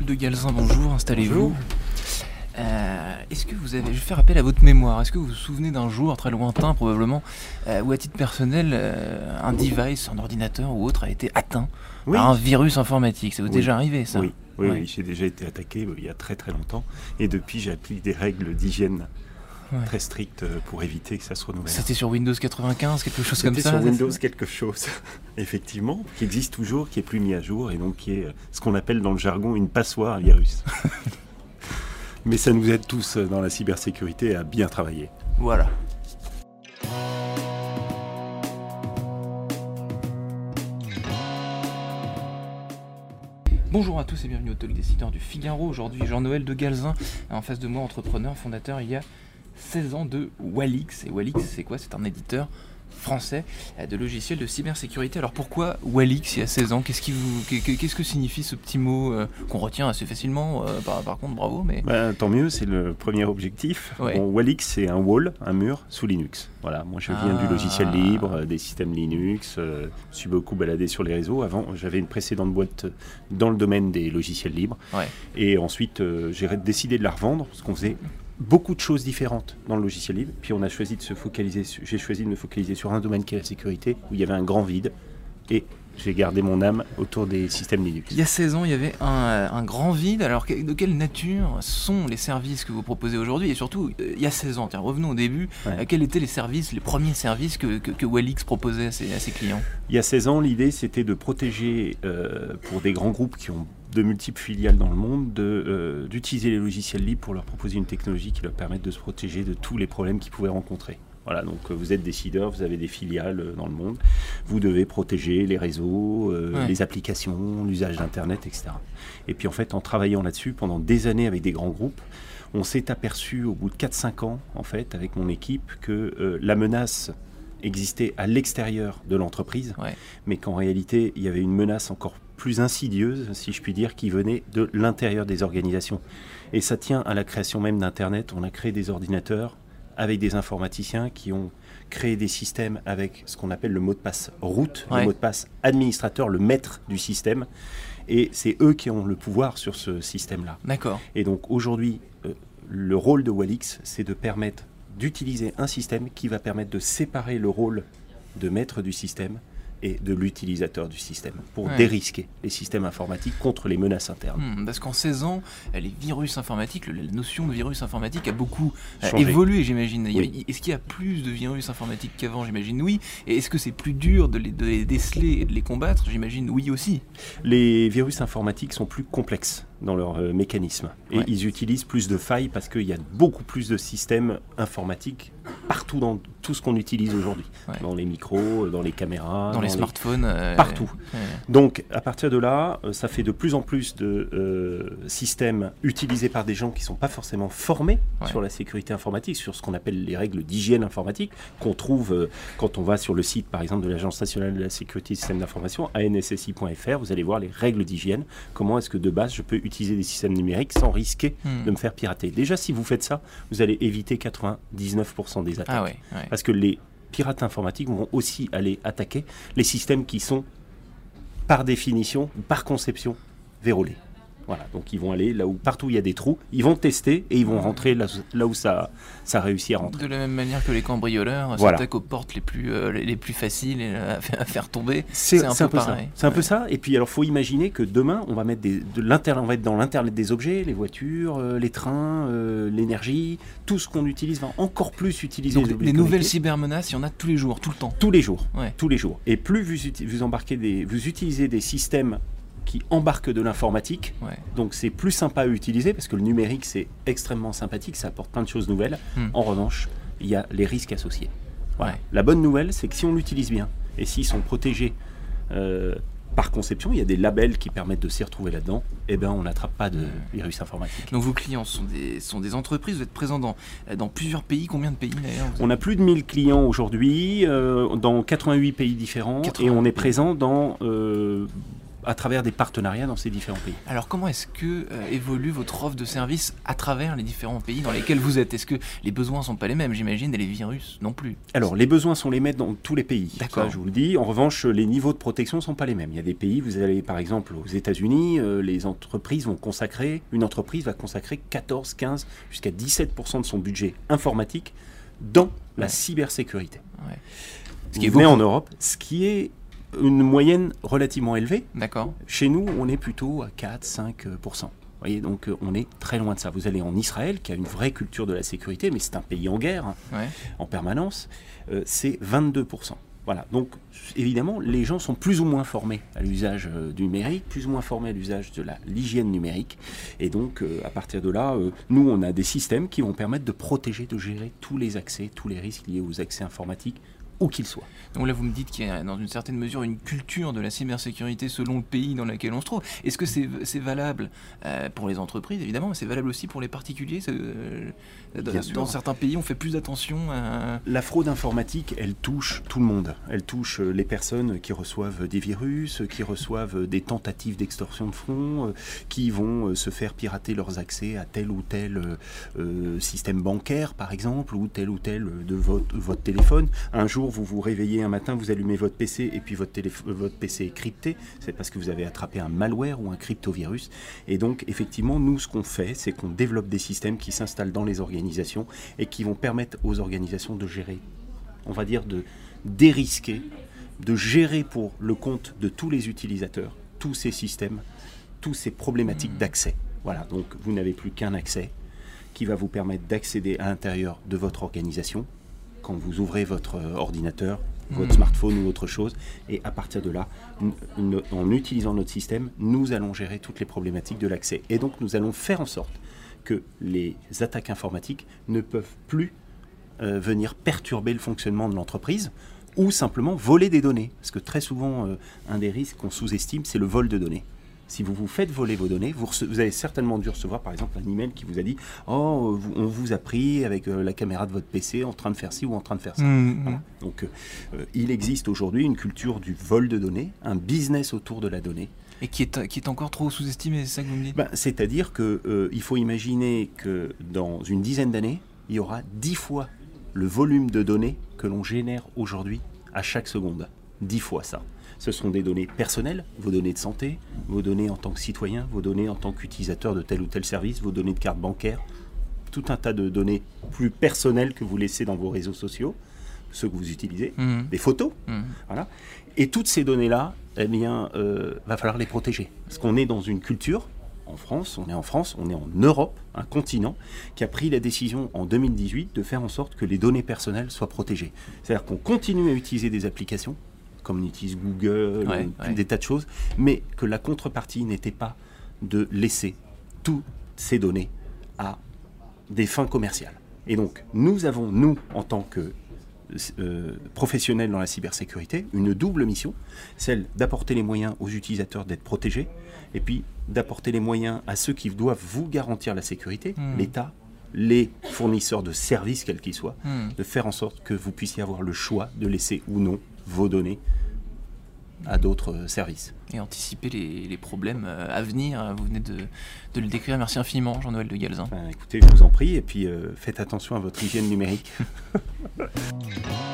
De Galzin, bonjour, installez-vous. Euh, est-ce que vous avez, je vais faire appel à votre mémoire, est-ce que vous vous souvenez d'un jour très lointain probablement, euh, où à titre personnel, euh, un device, un ordinateur ou autre a été atteint Oui. par un virus informatique? Ça vous est Oui. déjà arrivé ça? Oui, oui, Ouais. oui, j'ai déjà été attaqué il y a très très longtemps. Et depuis, j'applique des règles d'hygiène Ouais. très strictes euh, pour éviter que ça se renouvelle. C'était sur Windows 95, quelque chose comme C'était ça sur Windows quelque chose, effectivement, qui existe toujours, qui est plus mis à jour et donc qui est euh, ce qu'on appelle dans le jargon une passoire à virus. Mais ça nous aide tous euh, dans la cybersécurité à bien travailler. Voilà. Bonjour à tous et bienvenue au Talk Décideur du Figaro. Aujourd'hui, Jean-Noël de Galzin, en face de moi, entrepreneur, fondateur il y a 16 ans de Walix. Et Walix, c'est quoi? C'est un éditeur français euh, de logiciels de cybersécurité. Alors pourquoi Walix il y a 16 ans? Qu'est-ce qui vous, qu'est- qu'est-ce que signifie ce petit mot euh, qu'on retient assez facilement euh, par, par contre, bravo, mais Bah, tant mieux, c'est le premier objectif. Ouais. Bon, Walix, c'est un wall, un mur sous Linux. Voilà, moi je viens Ah. du logiciel libre, des systèmes Linux. euh, je suis beaucoup baladé sur les réseaux. Avant, j'avais une précédente boîte dans le domaine des logiciels libres. Ouais. Et ensuite, j'ai décidé de la revendre parce qu'on faisait beaucoup de choses différentes dans le logiciel libre. Puis on a choisi de se focaliser. J'ai choisi de me focaliser sur un domaine qui est la sécurité, où il y avait un grand vide. Et j'ai gardé mon âme autour des systèmes Linux. Il y a 16 ans, il y avait un, euh, un grand vide. Alors, de quelle nature sont les services que vous proposez aujourd'hui? Et surtout, euh, il y a 16 ans, tiens, revenons au début. Ouais. Euh, quels étaient les services, les premiers services que, que, que Wellix proposait à ses, à ses clients? Il y a 16 ans, l'idée c'était de protéger, euh, pour des grands groupes qui ont de multiples filiales dans le monde, de, euh, d'utiliser les logiciels libres pour leur proposer une technologie qui leur permette de se protéger de tous les problèmes qu'ils pouvaient rencontrer. Voilà, donc euh, vous êtes décideur, vous avez des filiales euh, dans le monde, vous devez protéger les réseaux, euh, Ouais. les applications, l'usage d'Internet, etc. Et puis en fait, en travaillant là-dessus pendant des années avec des grands groupes, on s'est aperçu au bout de 4-5 ans, en fait, avec mon équipe, que euh, la menace existait à l'extérieur de l'entreprise, Ouais. mais qu'en réalité, il y avait une menace encore plus insidieuse, si je puis dire, qui venait de l'intérieur des organisations. Et ça tient à la création même d'Internet. On a créé des ordinateurs avec des informaticiens qui ont créé des systèmes avec ce qu'on appelle le mot de passe route, Ouais. le mot de passe administrateur, le maître du système. Et c'est eux qui ont le pouvoir sur ce système-là. D'accord. Et donc aujourd'hui, euh, le rôle de Walix, c'est de permettre d'utiliser un système qui va permettre de séparer le rôle de maître du système et de l'utilisateur du système pour Ouais. dérisquer les systèmes informatiques contre les menaces internes. Hmm, parce qu'en 16 ans, euh, les virus informatiques, la notion de virus informatique a beaucoup euh, Changé. évolué, j'imagine. Oui. Est-ce qu'il y a plus de virus informatiques qu'avant J'imagine? Oui. Et est-ce que c'est plus dur de les, de les déceler et de les combattre? J'imagine oui aussi. Les virus informatiques sont plus complexes dans leur euh, mécanisme et Ouais. ils utilisent plus de failles parce qu'il y a beaucoup plus de systèmes informatiques partout dans tout ce qu'on utilise aujourd'hui, Ouais. dans les micros, dans les caméras, Dans les smartphones. euh, Partout. Donc, à partir de là, euh, ça fait de plus en plus de euh, systèmes utilisés par des gens qui ne sont pas forcément formés Ouais. sur la sécurité informatique, sur ce qu'on appelle les règles d'hygiène informatique, qu'on trouve euh, quand on va sur le site, par exemple, de l'Agence nationale de la sécurité des systèmes d'information, anssi.fr, vous allez voir les règles d'hygiène. Comment est-ce que de base, je peux utiliser des systèmes numériques sans risquer Hmm. de me faire pirater? Déjà, si vous faites ça, vous allez éviter 99% des attaques. Ah ouais. ouais. Parce que les pirates informatiques vont aussi aller attaquer les systèmes qui sont, par définition, par conception, verrouillés. Voilà, donc ils vont aller là où partout il y a des trous, ils vont tester et ils vont rentrer là, là où ça, ça réussit à rentrer. De la même manière que les cambrioleurs Voilà. s'attaquent aux portes les plus, euh, les les plus faciles euh, à faire- à faire tomber. C'est un peu pareil. C'est un peu ça. Et puis alors, faut imaginer que demain, on va mettre des, de l'inter, on va être dans l'internet des objets, les voitures, euh, les trains, euh, l'énergie, tout ce qu'on utilise va encore plus utiliser Donc les objets nouvelles connectés. cybermenaces, il y en a tous les jours, tout le temps. tous les jours. Ouais. tous les jours. Et plus vous, vous embarquez des, vous utilisez des systèmes qui embarquent de l'informatique, Ouais. donc c'est plus sympa à utiliser parce que le numérique c'est extrêmement sympathique, ça apporte plein de choses nouvelles. Hmm. En revanche, il y a les risques associés. Voilà. Ouais. La bonne nouvelle, c'est que si on l'utilise bien et s'ils sont protégés euh, par conception, il y a des labels qui permettent de s'y retrouver là-dedans, et ben on n'attrape pas de virus informatique. Donc vos clients sont des, sont des entreprises, vous êtes présents dans, dans plusieurs pays. Combien de pays d'ailleurs On a plus de 1000 clients aujourd'hui euh, dans 88 pays différents 88 et on est présent dans euh, à travers des partenariats dans ces différents pays. Alors comment est-ce que euh, évolue votre offre de service à travers les différents pays dans lesquels vous êtes? Est-ce que les besoins sont pas les mêmes, j'imagine, et les virus non plus Alors les besoins sont les mêmes dans tous les pays. D'accord. Ça, je vous le dis. En revanche, les niveaux de protection sont pas les mêmes. Il y a des pays, vous allez par exemple aux États-Unis, euh, les entreprises vont consacrer, une entreprise va consacrer 14, 15, jusqu'à 17% de son budget informatique dans la cybersécurité. Ouais. Ce qui est venez en Europe, ce qui est une moyenne relativement élevée. D'accord. Chez nous, on est plutôt à 4-5%. Vous voyez, donc euh, on est très loin de ça. Vous allez en Israël, qui a une vraie culture de la sécurité, mais c'est un pays en guerre hein, Ouais. en permanence, euh, c'est 22%. Voilà, donc évidemment, les gens sont plus ou moins formés à l'usage euh, du numérique, plus ou moins formés à l'usage de l'hygiène numérique. Et donc, euh, à partir de là, euh, nous, on a des systèmes qui vont permettre de protéger, de gérer tous les accès, tous les risques liés aux accès informatiques, où qu'ils soient. Donc là, vous me dites qu'il y a dans une certaine mesure une culture de la cybersécurité selon le pays dans lequel on se trouve. Est-ce que c'est valable euh, pour les entreprises, évidemment, mais c'est valable aussi pour les particuliers euh, dans, sûr. certains pays, on fait plus attention à... La fraude informatique, elle touche tout le monde. Elle touche euh, les personnes qui reçoivent des virus, qui reçoivent des tentatives d'extorsion de fonds, qui vont se faire pirater leurs accès à tel ou tel euh, système bancaire, par exemple, ou tel ou tel de votre, votre téléphone. Un jour, vous vous réveillez un matin, vous allumez votre PC et puis votre, euh, PC est crypté. C'est parce que vous avez attrapé un malware ou un cryptovirus. Et donc, effectivement, nous, ce qu'on fait, c'est qu'on développe des systèmes qui s'installent dans les organisations et qui vont permettre aux organisations de gérer on va dire, de dérisquer, de gérer pour le compte de tous les utilisateurs, tous ces systèmes, tous ces problématiques d'accès. Voilà, donc vous n'avez plus qu'un accès qui va vous permettre d'accéder à l'intérieur de votre organisation quand vous ouvrez votre ordinateur, votre Mhm. smartphone ou autre chose. Et à partir de là, en utilisant notre système, nous allons gérer toutes les problématiques de l'accès. Et donc nous allons faire en sorte que les attaques informatiques ne peuvent plus euh, venir perturber le fonctionnement de l'entreprise ou simplement voler des données. Parce que très souvent, euh, un des risques qu'on sous-estime, c'est le vol de données. Si vous vous faites voler vos données, vous, avez certainement dû recevoir par exemple un email qui vous a dit Oh, euh, vous- on vous a pris avec euh, la caméra de votre PC en train de faire ci ou en train de faire ça. Mmh, Voilà. Donc, euh, il existe aujourd'hui une culture du vol de données, un business autour de la donnée. Et qui est, qui est encore trop sous-estimé, c'est ça que vous me dites? Ben, C'est-à-dire qu'il faut imaginer que dans une dizaine d'années, il y aura dix fois le volume de données que l'on génère aujourd'hui à chaque seconde. Dix fois ça. Ce sont des données personnelles, vos données de santé, vos données en tant que citoyen, vos données en tant qu'utilisateur de tel ou tel service, vos données de carte bancaire, tout un tas de données plus personnelles que vous laissez dans vos réseaux sociaux, ceux que vous utilisez, Mmh, des photos, mmh. voilà. Et toutes ces données-là, eh bien, euh, va falloir les protéger. Parce qu'on est dans une culture, en France, on est en France, on est en Europe, un continent, qui a pris la décision en 2018 de faire en sorte que les données personnelles soient protégées. C'est-à-dire qu'on continue à utiliser des applications, comme on utilise Google, Ouais, ouais. des tas de choses, mais que la contrepartie n'était pas de laisser toutes ces données à des fins commerciales. Et donc, nous avons, nous, en tant que euh, professionnels dans la cybersécurité, une double mission, celle d'apporter les moyens aux utilisateurs d'être protégés, et puis d'apporter les moyens à ceux qui doivent vous garantir la sécurité, Hmm. l'État, les fournisseurs de services, quels qu'ils soient, Hmm. de faire en sorte que vous puissiez avoir le choix de laisser ou non vos données à d'autres euh, services. Et anticiper les, les problèmes euh, à venir, vous venez de, de le décrire. Merci infiniment, Jean-Noël de Galzin. Enfin, écoutez, je vous en prie, et puis euh, faites attention à votre hygiène numérique.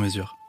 mesure.